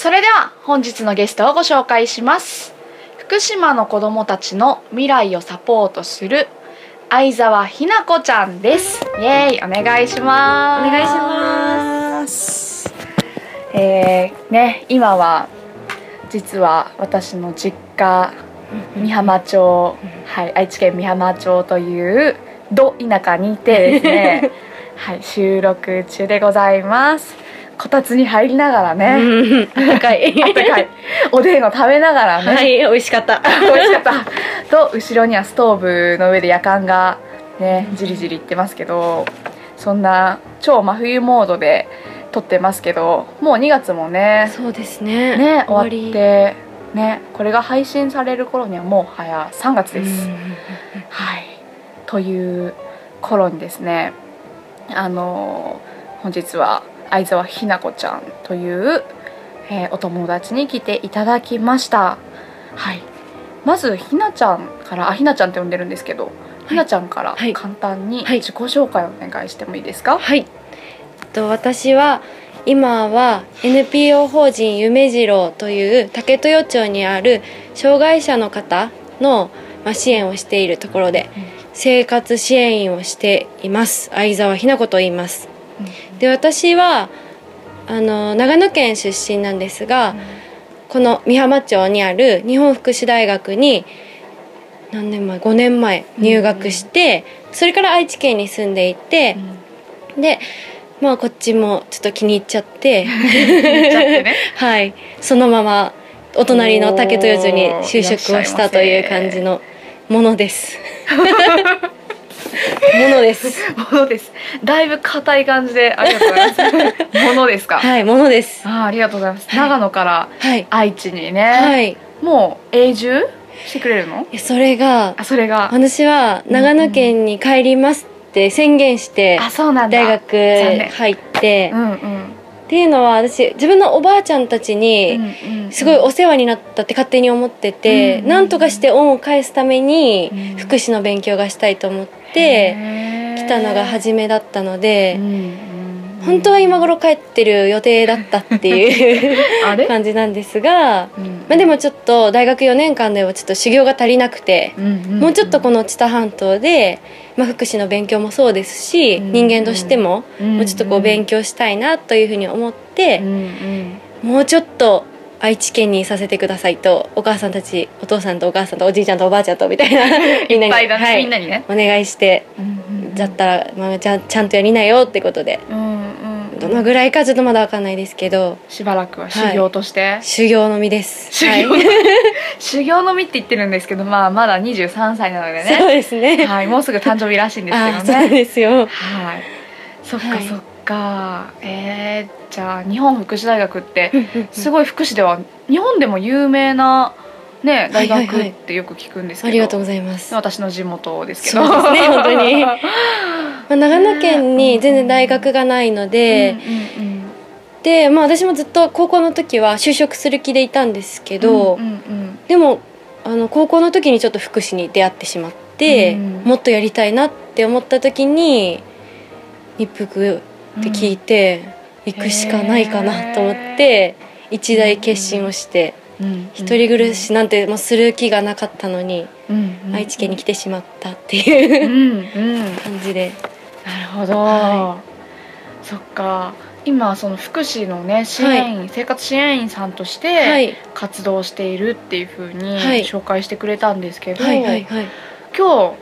それでは本日のゲストをご紹介します。福島の子どもたちの未来をサポートする相沢ひな子ちゃんです。イエーイお願いします。お願いします。えー、ね今は実は私の実家美浜町、はい、愛知県美浜町というど田舎にいてですね。はい収録中でございますこたつに入りながらね、うん。高い。かい。おでんを食べながらね、はい美味しかった。美味しかった。と後ろにはストーブの上で夜間がねじりじりいってますけどそんな超真冬モードで撮ってますけどもう2月もねそうですね。ね終わってねこれが配信される頃にはもう早3月うんです、はい。という頃にですねあの本日は相沢ひな子ちゃんという、えーお友達に来ていただきました。はい。まずひなちゃんからあひなちゃんって呼んでるんですけど、ひなちゃんからはい。簡単にはい。自己紹介をお願いしてもいいですか、はい。えっと私は今は NPO 法人夢次郎という竹豊町にある障害者の方の、まあ、支援をしているところで生活支援員をしています。相沢ひな子と言いますで私はあの長野県出身なんですが、この美浜町にある日本福祉大学に何年前？5年前入学して、それから愛知県に住んでいて、でまあこっちもちょっと気に入っちゃって。言っちゃってね。はい。そのままお隣の竹豊町に就職をしたという感じのものです。ものです。ものです。だいぶ硬い感じでありがとうございます。ものですか、はい、ものです。あーありがとうございます、はい。長野からはい。愛知にね、はい。いもう永住してくれるの？やそれがあそれが？私は長野県に帰りますって宣言してあそうなんだ。大学念。入って、っうんうん。ていうのは私自分のおばあちゃんたちにすごいお世話になったって勝手に思ってて、うん。なんとかして恩を返すためにうん。福祉の勉強がしたいと思ってへー来たのが初めだったので、うんうん本当は今頃帰ってる予定だったっていう 感じなんですが、うんまあ、でもちょっと大学4年間ではちょっと修行が足りなくて、うんうんもうちょっとこの知多半島で、まあ、福祉の勉強もそうですし、うん人間としてもうん。もうちょっとこう勉強したいなというふうに思ってうん、うん。もうちょっと愛知県にさせてくださいとお母さんたちお父さんとお母さんとおじいちゃんとおばあちゃんとみたいなみんなにいっぱいだね、はいみんなにね、お願いしてうんうんだったら、まあ、ちゃんちゃんとやりなよってことで。うんうんどのぐらいかちょっとまだわかんないですけど。しばらくは修行として、修行のみです。修行、はい。修行のみ って言ってるんですけどまあまだ23歳なのでそうねですね。はい。もうすぐ誕生日らしいんですけどあそうねですよ。はい。そっかはいそっか、えー、じゃあ日本福祉大学ってすごい福祉では日本でも有名なね大学はいはい。はいってよく聞くんですけど、ありがとうございます、ま私の地元ですけど。そうですね本当に。あ、長野県に全然大学がないので、うんうんで、まあ、私もずっと高校の時は就職する気でいたんですけど、うんうんでもあの高校の時にちょっと福祉に出会ってしまって、うん。もっとやりたいなって思った時に日服って聞いて、行くしかないかなと思って一大決心をして、うん。一人暮らしなんてもうする気がなかったのに、愛知県に来てしまったっていう 感じで。なるほど、はそっか。今その福祉のね支援員、生活支援員さんとしはてい。活動しているっていうふうにはい。紹介してくれたんですけど、はいはいはい。今日、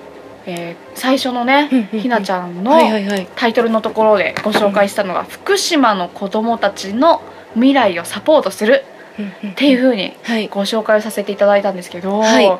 えー最初のねうんうんうん。ひなちゃんのはいはいはい。タイトルのところでご紹介したのが「福島の子どもたちの未来をサポートする」っていうふうにはい。ご紹介をさせていただいたんですけど、はい。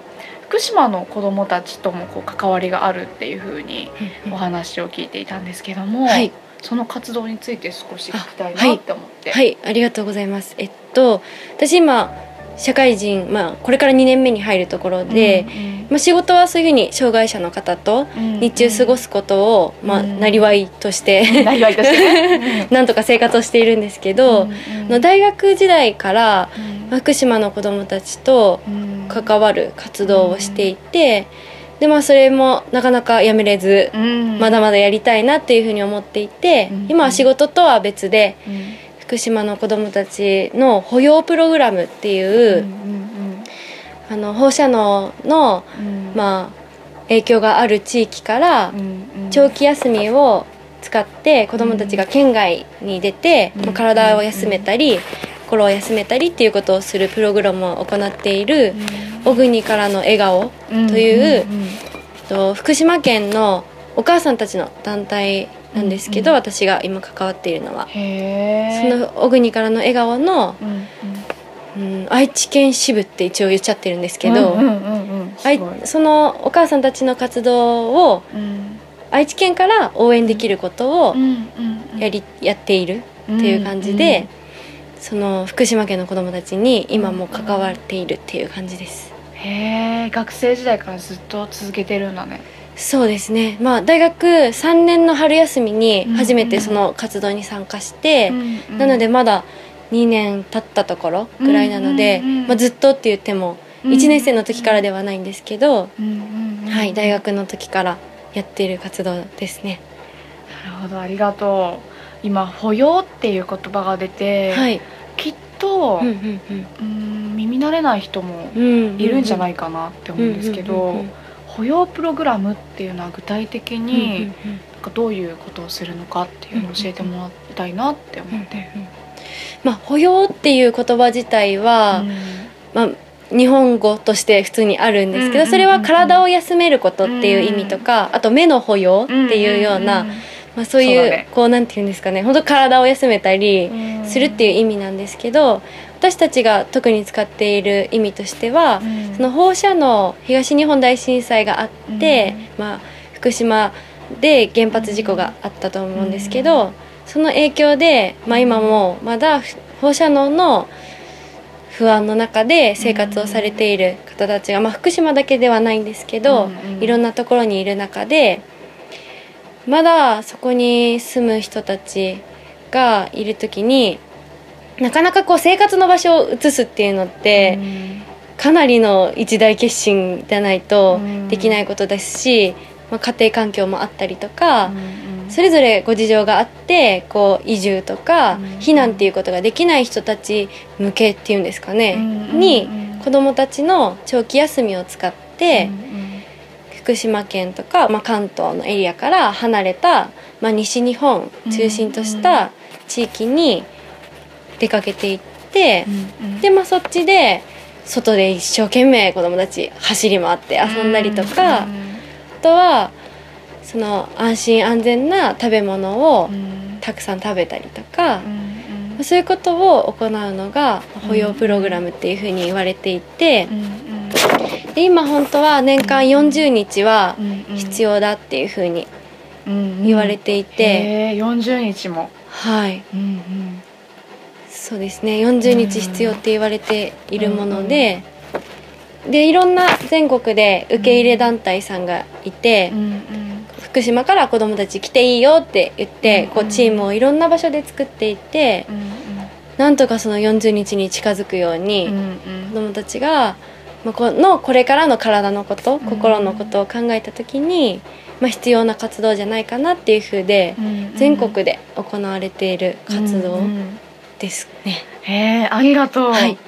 福島の子どもたちともこう関わりがあるっていうふうにお話を聞いていたんですけども、はい。その活動について少し聞きたいなって思って。はい。ありがとうございます。えっと私今社会人、まあ、これから2年目に入るところで、まあ、仕事はそういうふうに障害者の方と日中過ごすことを、まあ、なりわいとしてなりわいとして なんとか生活をしているんですけど、の大学時代から、まあ福島の子どもたちと関わる活動をしていて、でまあそれもなかなかやめれず、まだまだやりたいなっていうふうに思っていて、うん今は仕事とは別で福島の子どもたちの保養プログラムっていう、あの放射能の、まあ、影響がある地域から長期休みを使って子どもたちが県外に出て、体を休めたり、心を休めたりっていうことをするプログラムを行っている「小国からの笑顔」というと福島県のお母さんたちの団体なんですけど、うん。私が今関わっているのは。その小国からの笑顔の、うん、愛知県支部って一応言っちゃってるんですけど、そのお母さんたちの活動を愛知県から応援できることをやりやっているっていう感じで、その福島県の子どもたちに今も関わっているっていう感じです。へえ学生時代からずっと続けてるんだね。そうですね、まあ、大学3年の春休みに初めてその活動に参加して、なのでまだ2年経ったところぐらいなので、うんうんうんまあ、ずっとって言っても1年生の時からではないんですけど、ははい、大学の時からやっている活動ですね。なるほどありがとう。今「保養」っていう言葉が出て、はい、きっと、うんうんうん。耳慣れない人もうんうん、いるんじゃないかかなって思うんですけど保養プログラムっていうのは具体的になんかどういうことをするのかっていうのを教えてもらいたいなって思って。まあ、保養っていう言葉自体は、まあ、日本語として普通にあるんですけど、それは体を休めることっていう意味とか、あと目の保養っていうような、まあ、そういうこうなんていうんですかね。本当体を休めたりするっていう意味なんですけど私たちが特に使っている意味としては、その放射能東日本大震災があって、まあ、福島で原発事故があったと思うんですけど、その影響で、まあ、今もまだ放射能の不安の中で生活をされている方たちが、まあ、福島だけではないんですけど、いろんなところにいる中でまだそこに住む人たちがいる時になかなかこう生活の場所を移すっていうのって、かなりの一大決心じゃないとできないことですし、まあ、家庭環境もあったりとか、それぞれご事情があってこう移住とかうん。避難っていうことができない人たち向けっていうんですかね、うんに子どもたちの長期休みを使って、福島県とか、まあ、関東のエリアから離れた、まあ、西日本中心とした地域に出かけていって、で、まあ、そっちで外で一生懸命子どもたち走り回って遊んだりとか、あとはその安心安全な食べ物をたくさん食べたりとか、そういうことを行うのが保養プログラムっていうふうに言われていて、で今本当は年間40日は必要だっていうふうに言われていて、へえ40日も。はい。そうですね。40日必要って言われているもので、でいろんな全国で受け入れ団体さんがいて、福島から子どもたち来ていいよって言って、うんこうチームをいろんな場所で作っていて、なんとかその40日に近づくように、子どもたちが、まあ、このこれからの体のこと、心のことを考えた時に、まあ、必要な活動じゃないかなっていうふうで、全国で行われている活動ですね。へえありがとう、はい。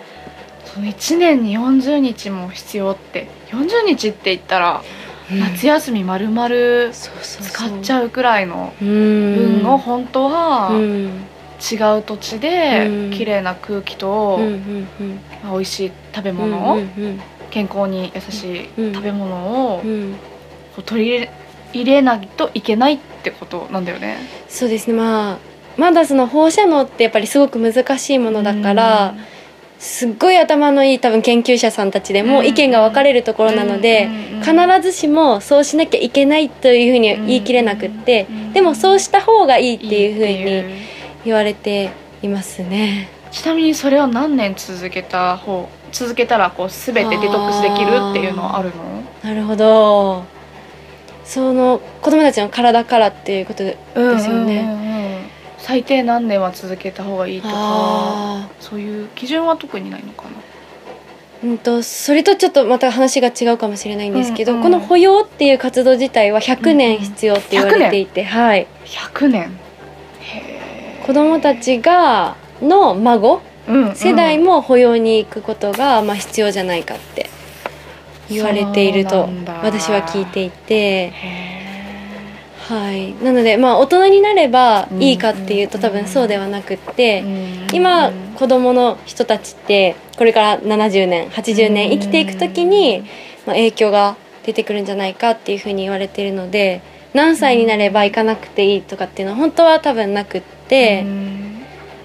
その1年に40日も必要って。40日って言ったら夏休み丸々使っちゃうくらいの分分を本当はうん。違う土地でうん。綺麗な空気と美味しい食べ物、うんうん健康に優しいうん。食べ物を取り入れ入れないといけないってことなんだよね。そうですね。まあまだその放射能ってやっぱりすごく難しいものだから、すっごい頭のいい多分研究者さんたちでもうん意見が分かれるところなので、必ずしもそうしなきゃいけないというふうに言い切れなくって、うんでもそうした方がいいっていうふうに言われていますね。ちなみにそれを何年続けた方続けたらこう全てデトックスできるっていうのはあるの？なるほど。その子供たちの体からっていうことでですよね、最低何年は続けた方がいいとかあそういう基準は特にないのかな。ーうんとそれとちょっとまた話が違うかもしれないんですけど、うんうんこの保養っていう活動自体は100年必要って言われていて、はい。100年？へ子供たちがの孫？え、うんうん。世代も保養に行くことが、まあ、必要じゃないかって言われていると私は聞いていて、へはい、なのでまあ大人になればいいかっていうとうん。多分そうではなくって、え今子供の人たちってこれから70年80年生きていく時に、まあ、影響が出てくるんじゃないかっていうふうに言われているので何歳になれば行かなくていいとかっていうのは本当は多分なくって。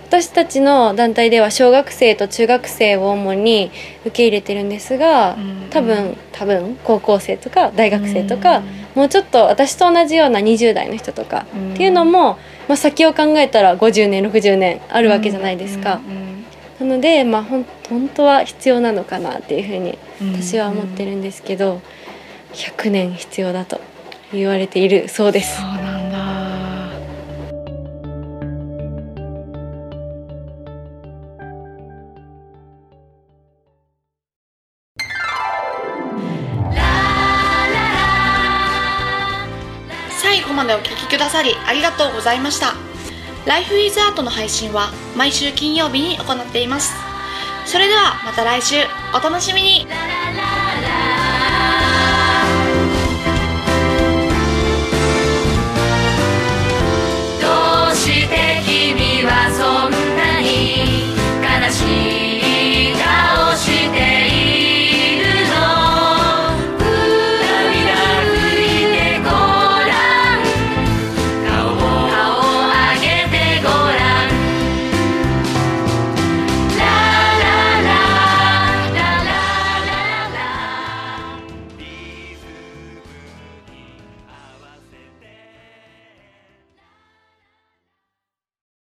私たちの団体では小学生と中学生を主に受け入れてるんですが多分多分高校生とか大学生とかもうちょっと私と同じような20代の人とかっていうのも、まあ、先を考えたら50年60年あるわけじゃないですか。なので、まあ、ほん本当は必要なのかなっていうふうに私は思ってるんですけど100年必要だと言われているそうですくださりありがとうございました「Life is Art」の配信は毎週金曜日に行っています。それではまた来週。お楽しみに。